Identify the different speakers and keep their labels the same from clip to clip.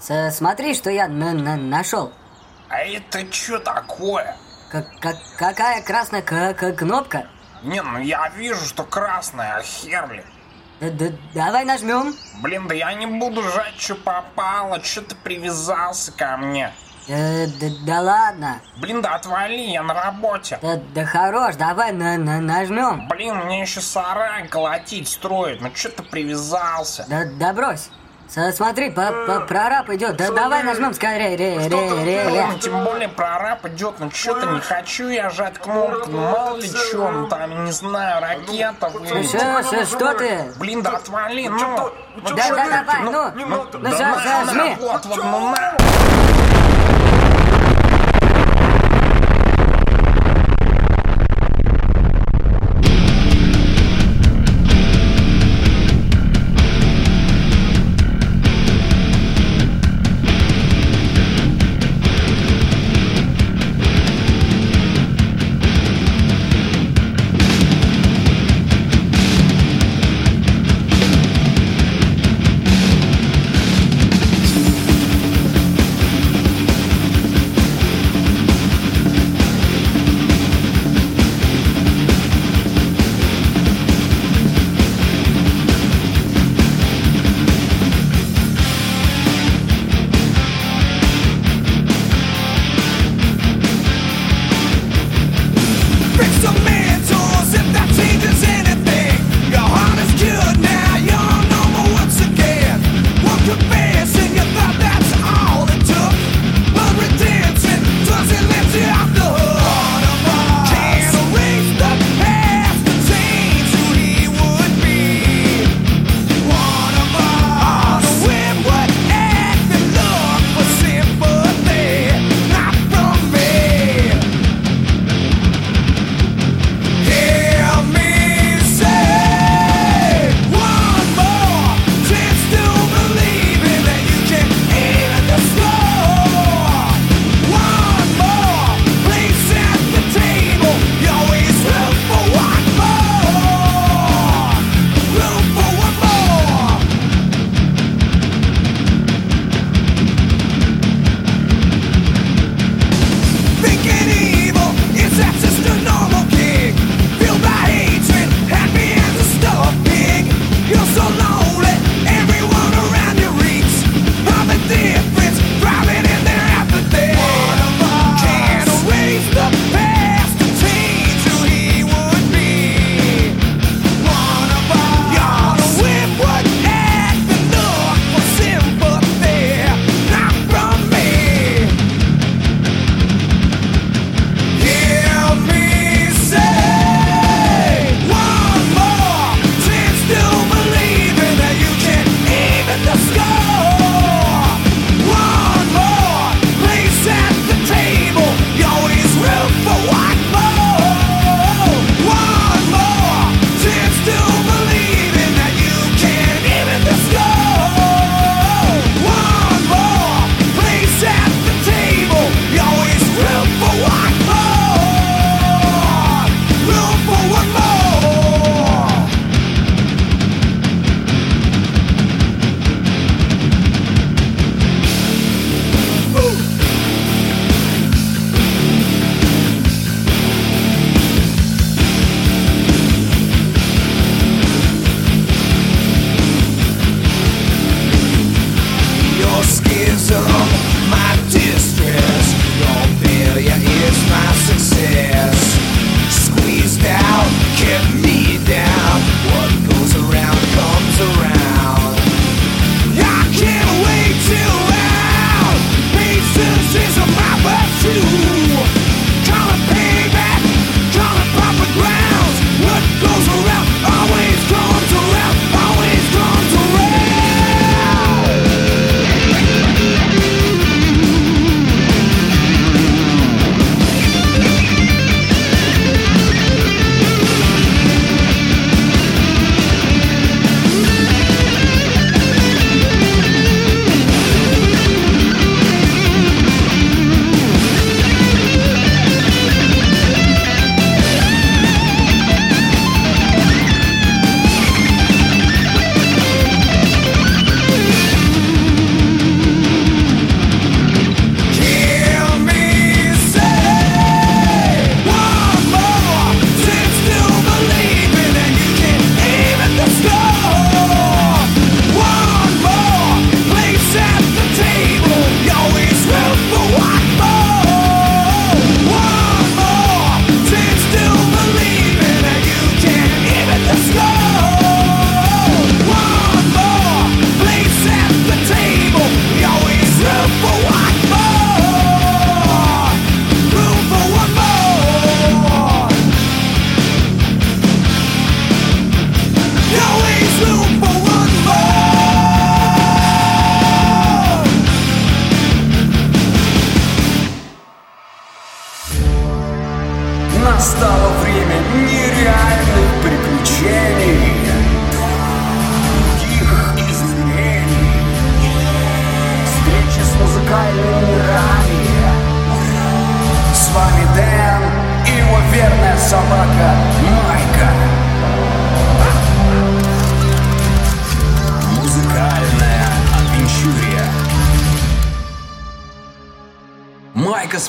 Speaker 1: С смотри, что я на на нашел.
Speaker 2: А это что такое?
Speaker 1: Как как какая красная кнопка?
Speaker 2: Не, ну я вижу, что красная, а херли.
Speaker 1: Да, да, давай нажмем.
Speaker 2: Блин, да я не буду жать, что попало, что ты привязался ко мне.
Speaker 1: Да, да, да ладно.
Speaker 2: Блин, да отвали, я на работе.
Speaker 1: Да, да хорош, давай на, на нажмем.
Speaker 2: Блин, мне еще сарай колотить строить, ну что ты привязался?
Speaker 1: Да, да брось. Смотри, по, по, прораб идет. Да давай нажмем скорее. Ре, ре, ре, ре.
Speaker 2: Ну, тем более прораб идет, ну что-то не хочу я жать кнопку, ну мало ли что, ну там, не знаю, ракета вылетит.
Speaker 1: Что, что, что ты?
Speaker 2: Блин, да отвали, ну. ну
Speaker 1: Да, да,
Speaker 2: ты?
Speaker 1: давай, ну,
Speaker 2: ну,
Speaker 1: ну,
Speaker 2: да
Speaker 1: за-
Speaker 2: на,
Speaker 1: зажми.
Speaker 2: Вот, вот, ну на.
Speaker 3: Fix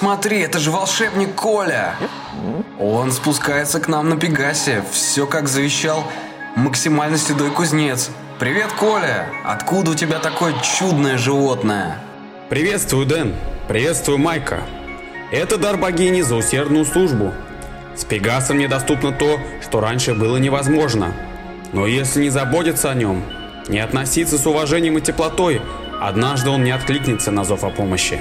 Speaker 4: смотри, это же волшебник Коля. Он спускается к нам на Пегасе. Все как завещал максимально седой кузнец. Привет, Коля. Откуда у тебя такое чудное животное?
Speaker 5: Приветствую, Дэн. Приветствую, Майка. Это дар богини за усердную службу. С Пегасом недоступно то, что раньше было невозможно. Но если не заботиться о нем, не относиться с уважением и теплотой, однажды он не откликнется на зов о помощи.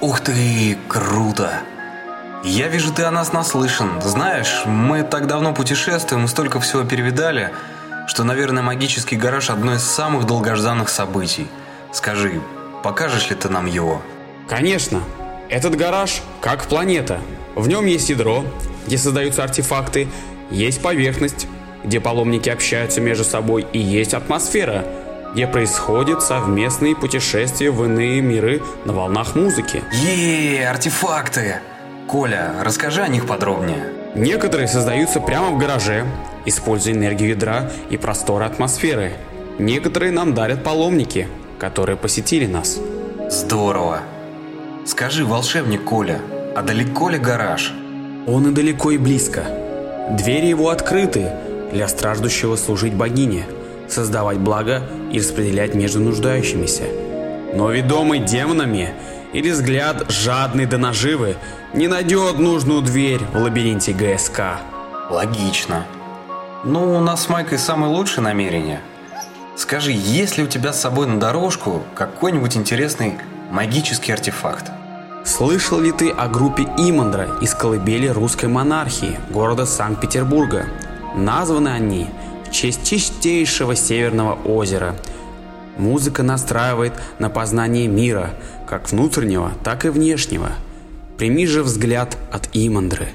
Speaker 4: Ух ты, круто. Я вижу, ты о нас наслышан. Знаешь, мы так давно путешествуем столько всего перевидали, что, наверное, магический гараж – одно из самых долгожданных событий. Скажи, покажешь ли ты нам его?
Speaker 5: Конечно, этот гараж как планета. В нем есть ядро, где создаются артефакты, есть поверхность, где паломники общаются между собой, и есть атмосфера, где происходят совместные путешествия в иные миры на волнах музыки.
Speaker 4: Е, артефакты! Коля, расскажи о них подробнее.
Speaker 5: Некоторые создаются прямо в гараже, используя энергию ядра и просторы атмосферы. Некоторые нам дарят паломники, которые посетили нас.
Speaker 4: Здорово. Скажи, волшебник Коля, а далеко ли гараж?
Speaker 5: Он и далеко, и близко. Двери его открыты для страждущего служить богине, создавать благо и распределять между нуждающимися. Но ведомый демонами или взгляд жадный до наживы не найдет нужную дверь в лабиринте ГСК.
Speaker 4: Логично. Ну, у нас с Майкой самые лучшие намерения. Скажи, есть ли у тебя с собой на дорожку какой-нибудь интересный магический артефакт?
Speaker 5: Слышал ли ты о группе Имандра из колыбели русской монархии города Санкт-Петербурга? Названы они честь чистейшего северного озера. Музыка настраивает на познание мира, как внутреннего, так и внешнего. Прими же взгляд от Имандры.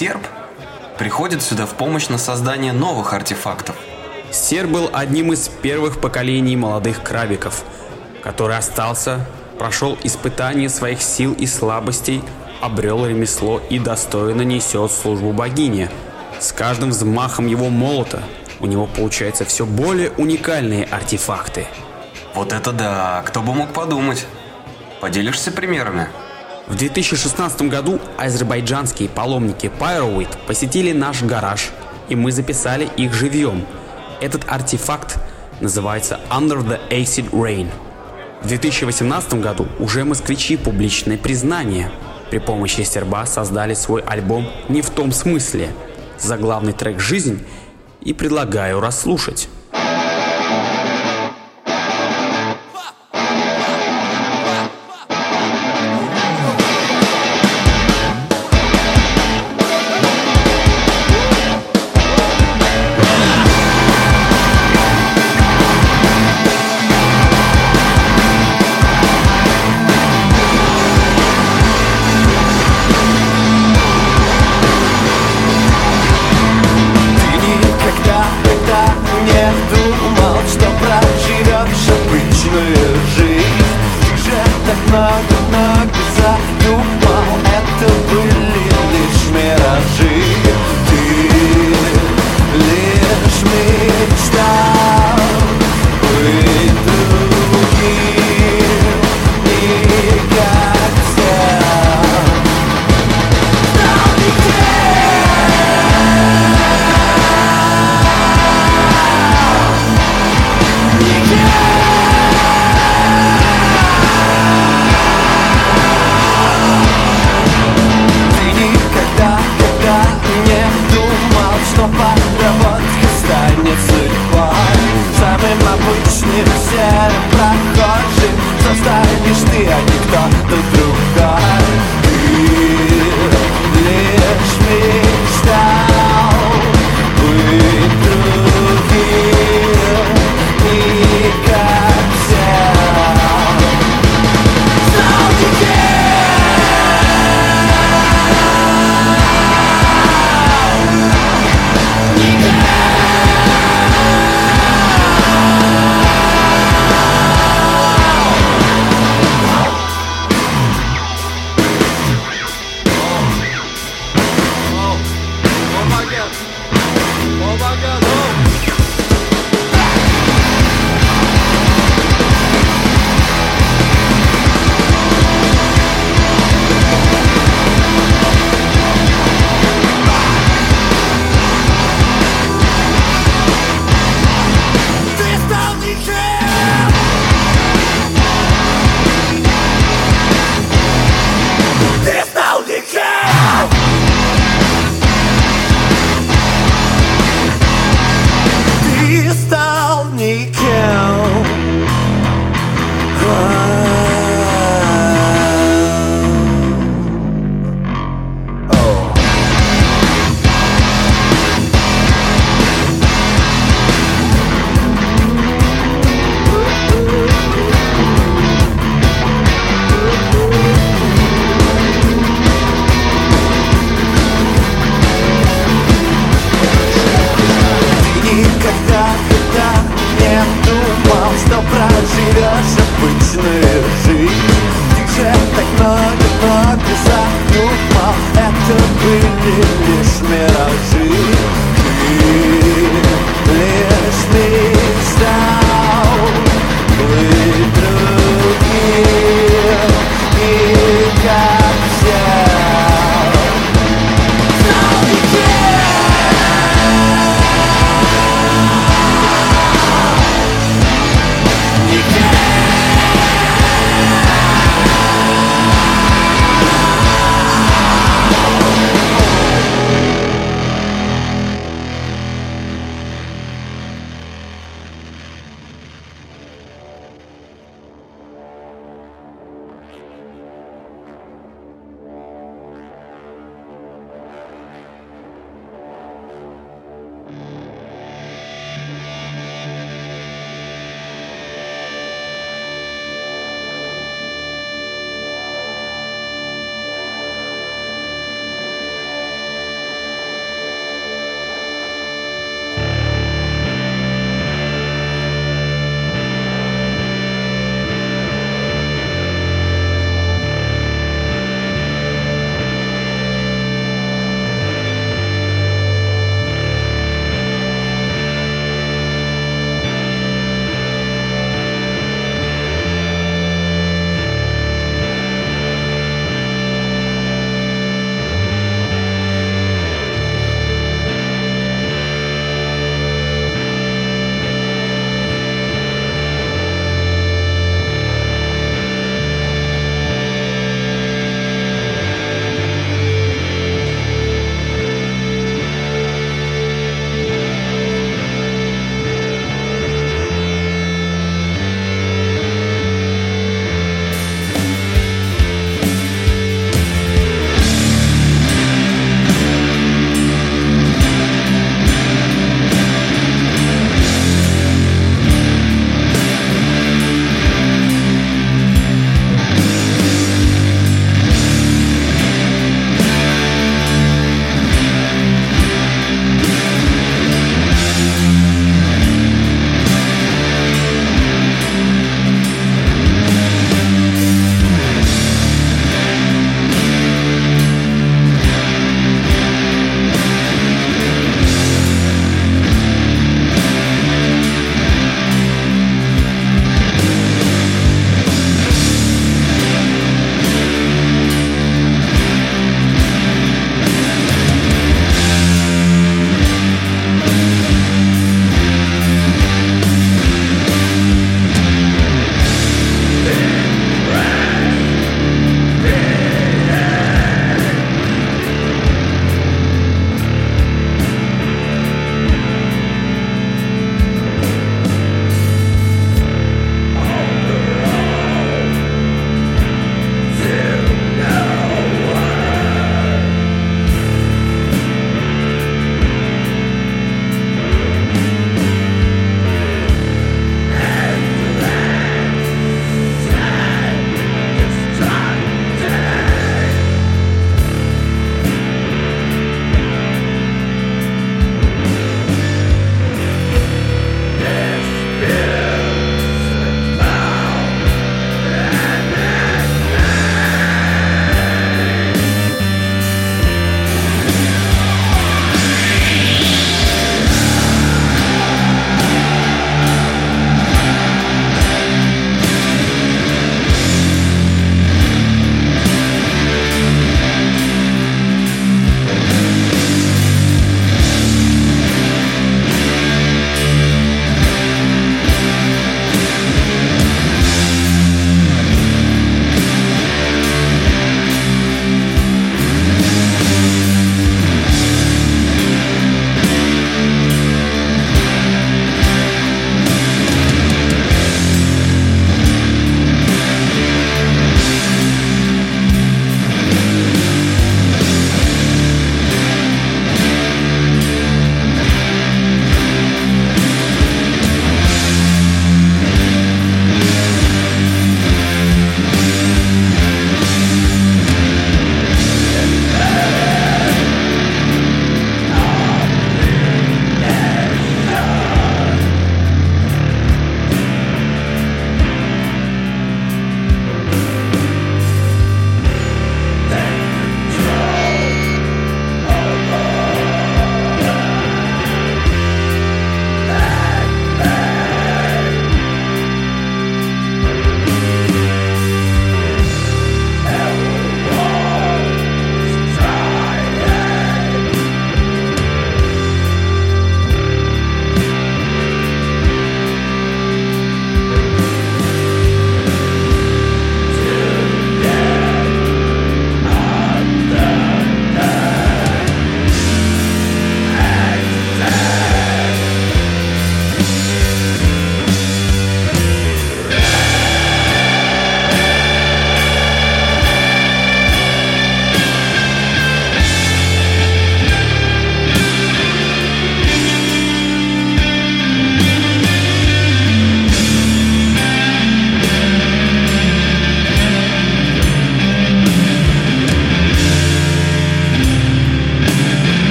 Speaker 4: Серб приходит сюда в помощь на создание новых артефактов?
Speaker 6: Сер был одним из первых поколений молодых крабиков, который остался, прошел испытание своих сил и слабостей, обрел ремесло и достойно несет службу богине. С каждым взмахом его молота у него получаются все более уникальные артефакты.
Speaker 4: Вот это да, кто бы мог подумать. Поделишься примерами?
Speaker 6: В 2016 году азербайджанские паломники Pyrowit посетили наш гараж, и мы записали их живьем. Этот артефакт называется Under the Acid Rain. В 2018 году уже москвичи публичное признание. При помощи серба создали свой альбом «Не в том смысле», заглавный трек «Жизнь» и предлагаю расслушать.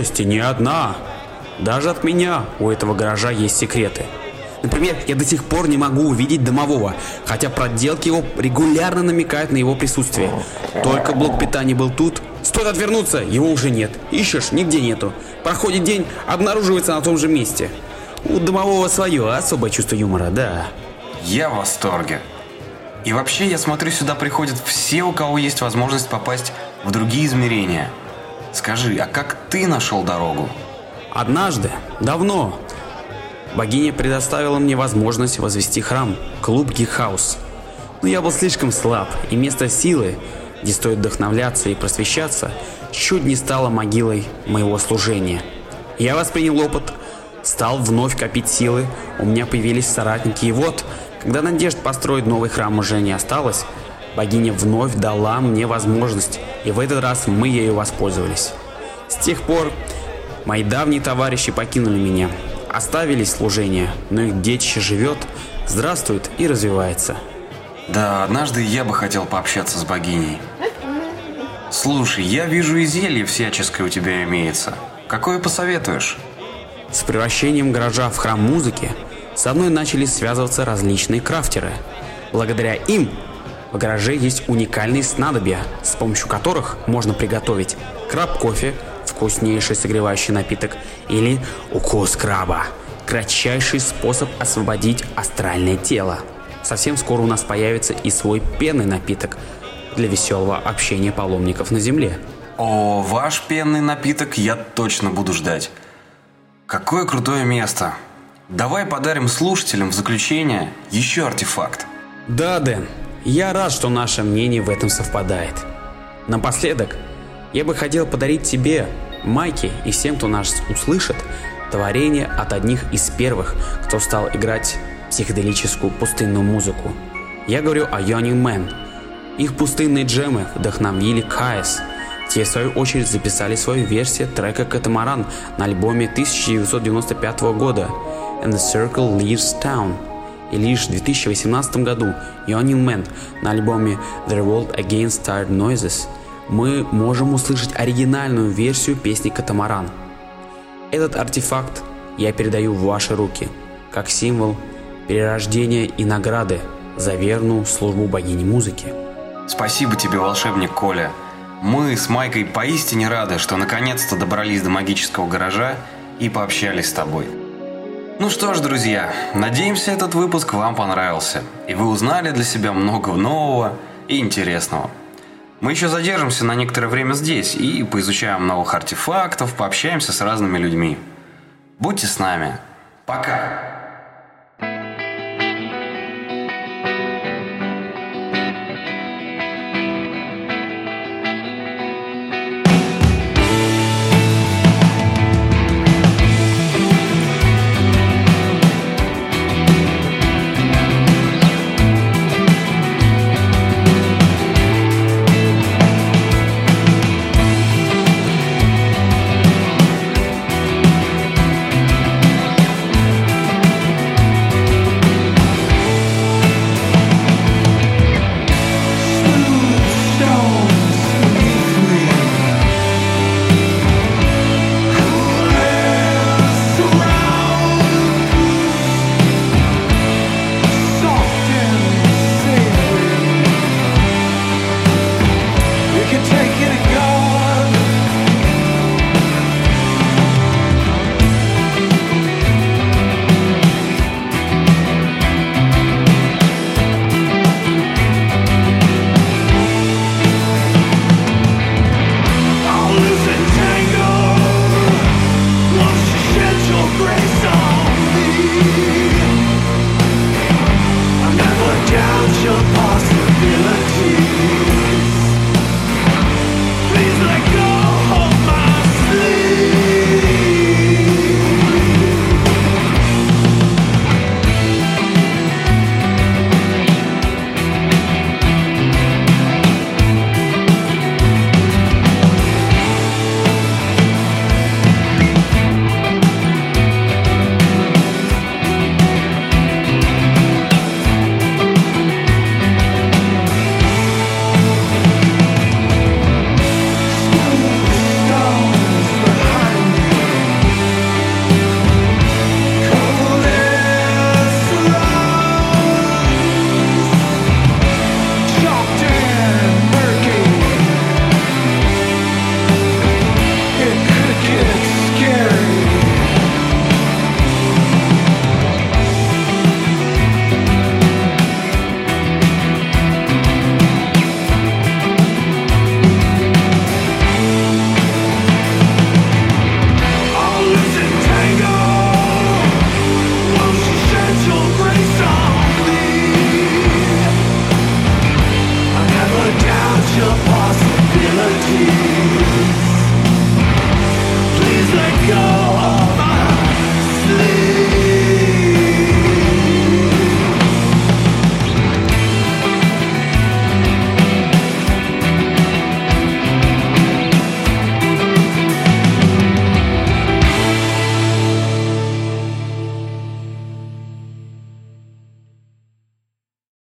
Speaker 4: Есть,
Speaker 5: и не одна. Даже от меня у этого гаража есть секреты. Например, я до сих пор не могу увидеть домового, хотя проделки его регулярно намекают на его присутствие. Только блок питания был тут. Стоит отвернуться, его уже нет. Ищешь, нигде нету. Проходит день, обнаруживается на том же месте. У домового свое особое чувство юмора, да.
Speaker 4: Я в восторге. И вообще, я смотрю, сюда приходят все, у кого есть возможность попасть в другие измерения. Скажи, а как ты нашел дорогу?
Speaker 5: Однажды, давно, богиня предоставила мне возможность возвести храм, клуб Гикхаус. Но я был слишком слаб, и место силы, где стоит вдохновляться и просвещаться, чуть не стало могилой моего служения. Я воспринял опыт, стал вновь копить силы, у меня появились соратники, и вот, когда надежд построить новый храм уже не осталось, богиня вновь дала мне возможность, и в этот раз мы ею воспользовались. С тех пор мои давние товарищи покинули меня, оставили служение, но их детище живет, здравствует и развивается.
Speaker 4: Да, однажды я бы хотел пообщаться с богиней. Слушай, я вижу и зелье всяческое у тебя имеется. Какое посоветуешь?
Speaker 5: С превращением гаража в храм музыки со мной начали связываться различные крафтеры. Благодаря им в гараже есть уникальные снадобья, с помощью которых можно приготовить краб-кофе, вкуснейший согревающий напиток, или укус краба, кратчайший способ освободить астральное тело. Совсем скоро у нас появится и свой пенный напиток для веселого общения паломников на земле.
Speaker 4: О, ваш пенный напиток я точно буду ждать. Какое крутое место. Давай подарим слушателям в заключение еще артефакт.
Speaker 5: Да, Дэн, я рад, что наше мнение в этом совпадает. Напоследок, я бы хотел подарить тебе, Майке и всем, кто нас услышит, творение от одних из первых, кто стал играть психоделическую пустынную музыку. Я говорю о Yawning Man. Их пустынные джемы вдохновили Каэс. Те, в свою очередь, записали свою версию трека «Катамаран» на альбоме 1995 года «And the Circle Leaves Town». И лишь в 2018 году Yawning Man на альбоме «The Revolt Against Tired Noises» мы можем услышать оригинальную версию песни «Катамаран». Этот артефакт я передаю в ваши руки, как символ перерождения и награды за верную службу богини музыки.
Speaker 4: Спасибо тебе, волшебник Коля. Мы с Майкой поистине рады, что наконец-то добрались до магического гаража и пообщались с тобой. Ну что ж, друзья, надеемся, этот выпуск вам понравился, и вы узнали для себя много нового и интересного. Мы еще задержимся на некоторое время здесь и поизучаем новых артефактов, пообщаемся с разными людьми. Будьте с нами. Пока!